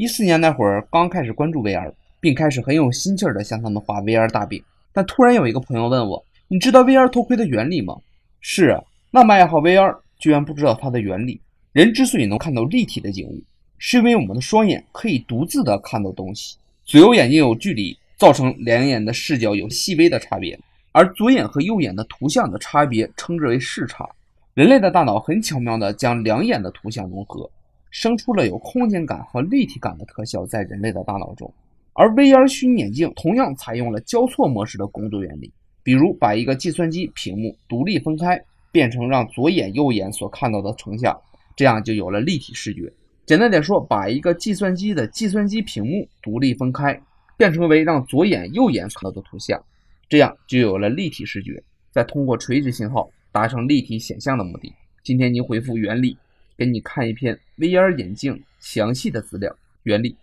一四年那会儿刚开始关注 VR，并开始很有心气儿的向他们画 VR 大饼。但突然有一个朋友问我：“你知道 VR 头盔的原理吗？”是啊，那么爱好 VR，居然不知道它的原理。人之所以能看到立体的景物，是因为我们的双眼可以独自的看到东西。左右眼睛有距离，造成两眼的视角有细微的差别，而左眼和右眼的图像的差别称之为视差。人类的大脑很巧妙地将两眼的图像融合，生出了有空间感和立体感的特效在人类的大脑中。而 VR 虚拟眼镜同样采用了交错模式的工作原理，比如把一个计算机屏幕独立分开，变成让左眼、右眼所看到的成像，这样就有了立体视觉。简单点说，把一个计算机的计算机屏幕独立分开，变成为让左眼、右眼看到的图像，这样就有了立体视觉。再通过垂直信号达成立体显像的目的。今天您回复原理，给你看一篇 VR 眼镜详细的资料原理。